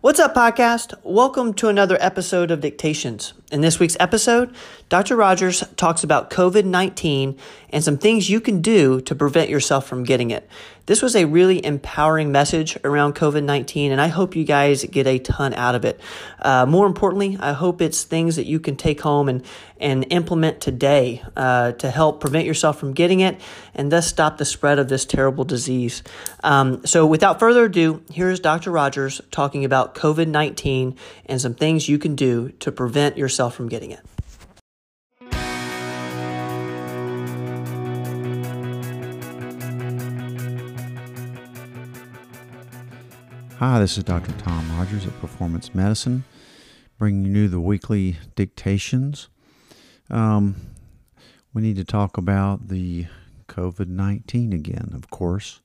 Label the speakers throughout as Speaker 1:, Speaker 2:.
Speaker 1: What's up, podcast? Welcome to another episode of Dictations. In this week's episode, Dr. Rogers talks about COVID 19 and some things you can do to prevent yourself from getting it. This was a really empowering message around COVID 19, and I hope you guys get a ton out of it. Uh, more importantly, I hope it's things that you can take home and, and implement today uh, to help prevent yourself from getting it and thus stop the spread of this terrible disease. Um, so, without further ado, here's Dr. Rogers talking about COVID 19 and some things you can do to prevent yourself from getting it.
Speaker 2: Hi, this is Dr. Tom Rogers at Performance Medicine, bringing you the weekly dictations. Um, we need to talk about the COVID 19 again, of course.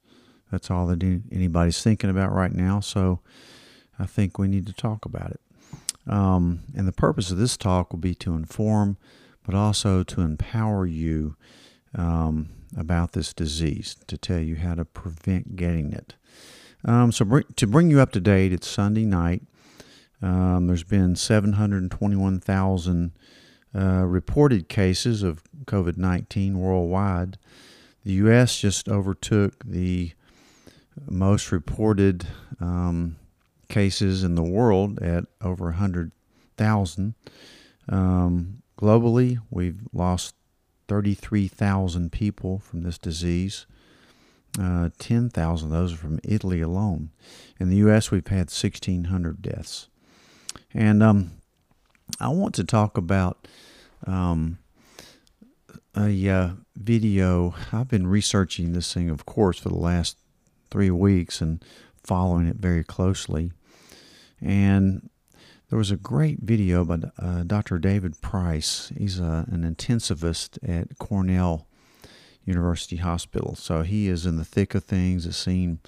Speaker 2: That's all that anybody's thinking about right now, so I think we need to talk about it. Um, and the purpose of this talk will be to inform, but also to empower you um, about this disease, to tell you how to prevent getting it. Um, so br- to bring you up to date, it's Sunday night. Um, there's been 721,000 uh, reported cases of COVID 19 worldwide. The U.S. just overtook the most reported um, cases in the world at over 100,000. Um, globally, we've lost 33,000 people from this disease. Uh, 10,000 of those are from Italy alone. In the U.S., we've had 1,600 deaths. And um, I want to talk about um, a uh, video. I've been researching this thing, of course, for the last three weeks and following it very closely. And there was a great video by uh, Dr. David Price. He's a, uh, an intensivist at Cornell University Hospital. So he is in the thick of things, has seen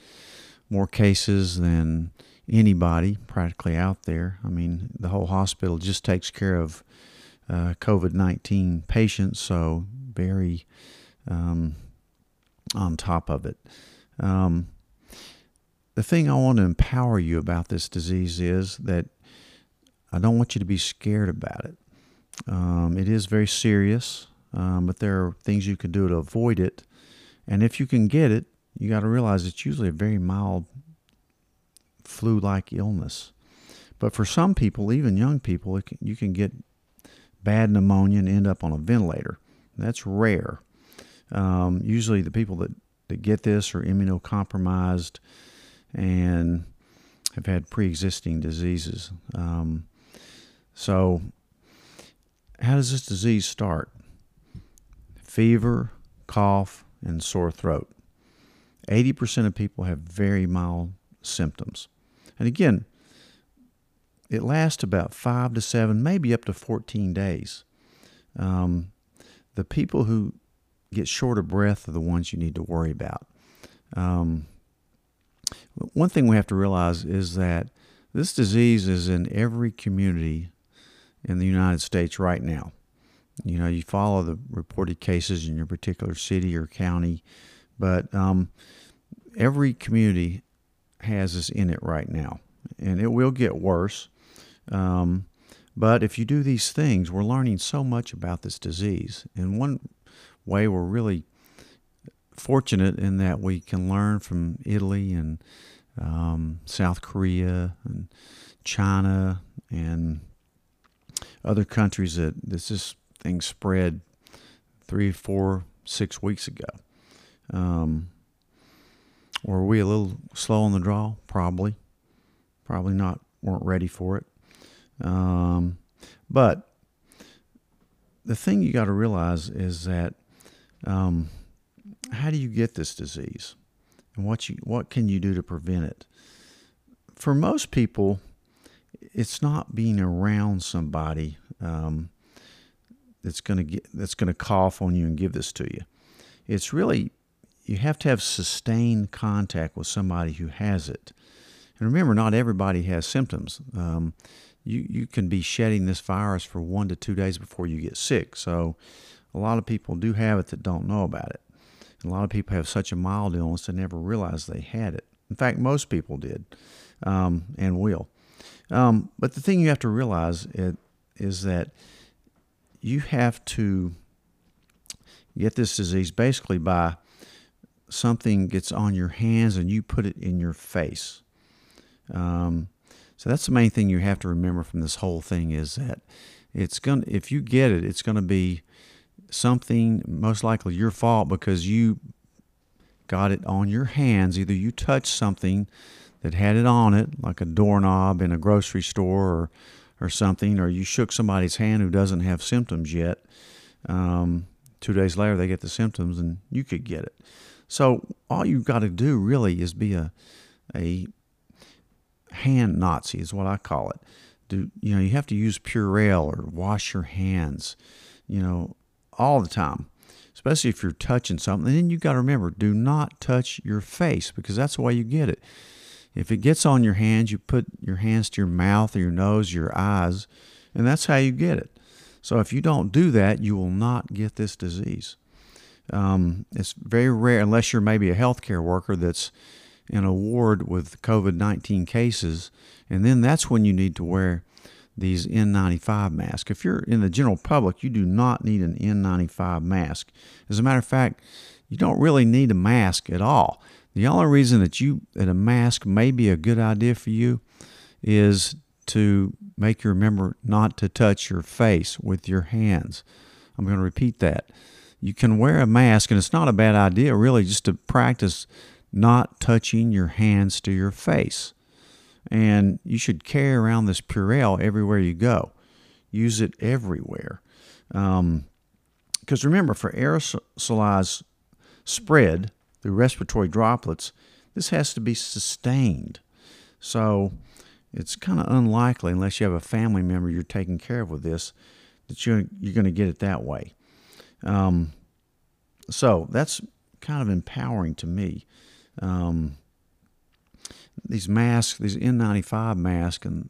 Speaker 2: more cases than anybody practically out there. I mean, the whole hospital just takes care of uh, COVID 19 patients, so very um, on top of it. Um, the thing I want to empower you about this disease is that I don't want you to be scared about it. Um, it is very serious um, but there are things you can do to avoid it. And if you can get it, you got to realize it's usually a very mild flu like illness. But for some people, even young people, can, you can get bad pneumonia and end up on a ventilator. That's rare. Um, usually, the people that, that get this are immunocompromised and have had pre existing diseases. Um, so, how does this disease start? Fever, cough, and sore throat. 80% of people have very mild symptoms. And again, it lasts about five to seven, maybe up to 14 days. Um, the people who get short of breath are the ones you need to worry about. Um, one thing we have to realize is that this disease is in every community in the United States right now. You know, you follow the reported cases in your particular city or county, but um, every community has this in it right now, and it will get worse. Um, but if you do these things, we're learning so much about this disease. And one way we're really fortunate in that we can learn from Italy and um, South Korea and China and other countries that this is spread three, four, six weeks ago. Um, were we a little slow on the draw? Probably. Probably not. weren't ready for it. Um, but the thing you got to realize is that um, how do you get this disease, and what you what can you do to prevent it? For most people, it's not being around somebody um, that's going to get that's going to cough on you and give this to you. It's really you have to have sustained contact with somebody who has it. And remember, not everybody has symptoms. Um, you you can be shedding this virus for one to two days before you get sick. So a lot of people do have it that don't know about it. a lot of people have such a mild illness they never realize they had it. In fact, most people did um, and will. Um, but the thing you have to realize it, is that you have to get this disease basically by something gets on your hands and you put it in your face. Um, so that's the main thing you have to remember from this whole thing is that it's going to if you get it, it's going to be something most likely your fault because you got it on your hands. Either you touched something that had it on it, like a doorknob in a grocery store or, or something, or you shook somebody's hand who doesn't have symptoms yet. Um, two days later, they get the symptoms and you could get it. So all you've got to do really is be a, a hand Nazi, is what I call it. Do you know you have to use Purell or wash your hands, you know, all the time especially if you're touching something. And then you got to remember, do not touch your face because that's way you get it. If it gets on your hands, you put your hands to your mouth or your nose, your eyes, and that's how you get it. So if you don't do that, you will not get this disease. Um, it's very rare, unless you're maybe a healthcare worker that's in a ward with COVID 19 cases, and then that's when you need to wear these N95 masks. If you're in the general public, you do not need an N95 mask. As a matter of fact, you don't really need a mask at all. The only reason that you that a mask may be a good idea for you is to make you remember not to touch your face with your hands. I'm going to repeat that. You can wear a mask, and it's not a bad idea, really, just to practice not touching your hands to your face. And you should carry around this Purell everywhere you go. Use it everywhere. Because um, remember, for aerosolized spread through respiratory droplets, this has to be sustained. So it's kind of unlikely, unless you have a family member you're taking care of with this, that you're, you're going to get it that way. Um, so that's kind of empowering to me. Um, these masks, these N95 masks and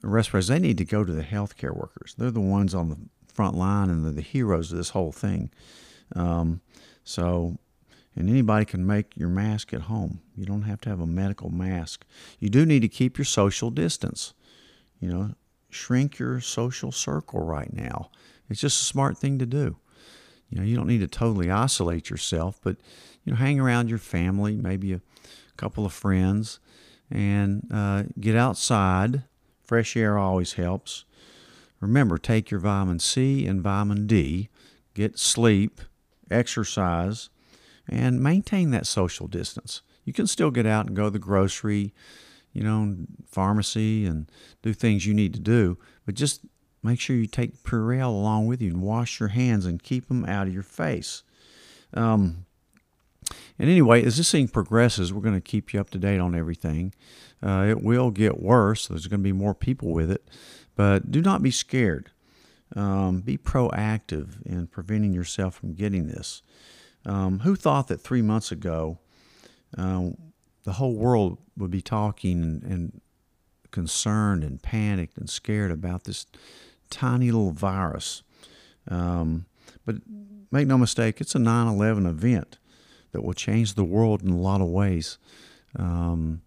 Speaker 2: respirators, they need to go to the healthcare workers. They're the ones on the front line and they're the heroes of this whole thing. Um, so, and anybody can make your mask at home. You don't have to have a medical mask. You do need to keep your social distance. You know, shrink your social circle right now. It's just a smart thing to do. You know, you don't need to totally isolate yourself, but you know, hang around your family, maybe a couple of friends, and uh, get outside. Fresh air always helps. Remember, take your vitamin C and vitamin D, get sleep, exercise, and maintain that social distance. You can still get out and go to the grocery, you know, pharmacy and do things you need to do, but just make sure you take Purell along with you and wash your hands and keep them out of your face. Um, and anyway, as this thing progresses, we're going to keep you up to date on everything. Uh, it will get worse. There's going to be more people with it. But do not be scared. Um, be proactive in preventing yourself from getting this. Um, who thought that three months ago uh, the whole world would be talking and, and concerned and panicked and scared about this tiny little virus? Um, but make no mistake, it's a 9 11 event that will change the world in a lot of ways. Um,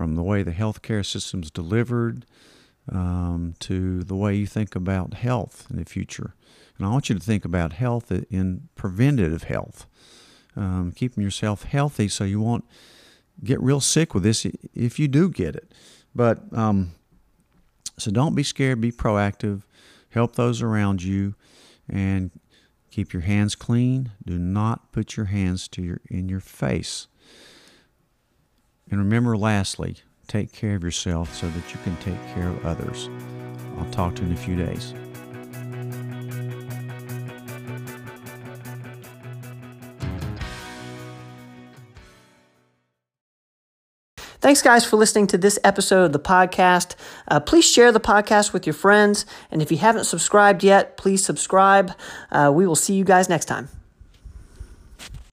Speaker 2: from the way the healthcare system's delivered um, to the way you think about health in the future. And I want you to think about health in preventative health, um, keeping yourself healthy so you won't get real sick with this if you do get it. But um, so don't be scared, be proactive, help those around you, and Keep your hands clean. Do not put your hands to your in your face. And remember lastly, take care of yourself so that you can take care of others. I'll talk to you in a few days.
Speaker 1: Thanks, guys, for listening to this episode of the podcast. Uh, please share the podcast with your friends. And if you haven't subscribed yet, please subscribe. Uh, we will see you guys next time.